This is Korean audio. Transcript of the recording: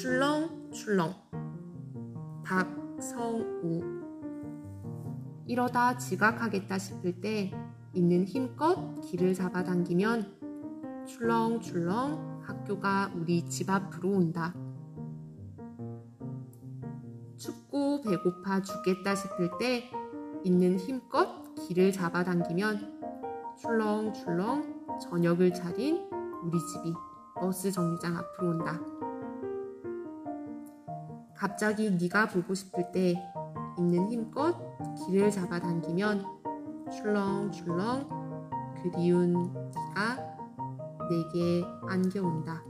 출렁출렁 박성우 이러다 지각하겠다 싶을 때 있는 힘껏 길을 잡아당기면 출렁출렁 학교가 우리 집 앞으로 온다. 춥고 배고파 죽겠다 싶을 때 있는 힘껏 길을 잡아당기면 출렁출렁 저녁을 차린 우리 집이 버스 정류장 앞으로 온다. 갑자기 네가 보고 싶을 때 있는 힘껏 길을 잡아당기면 출렁출렁 그리운 네가 내게 안겨온다.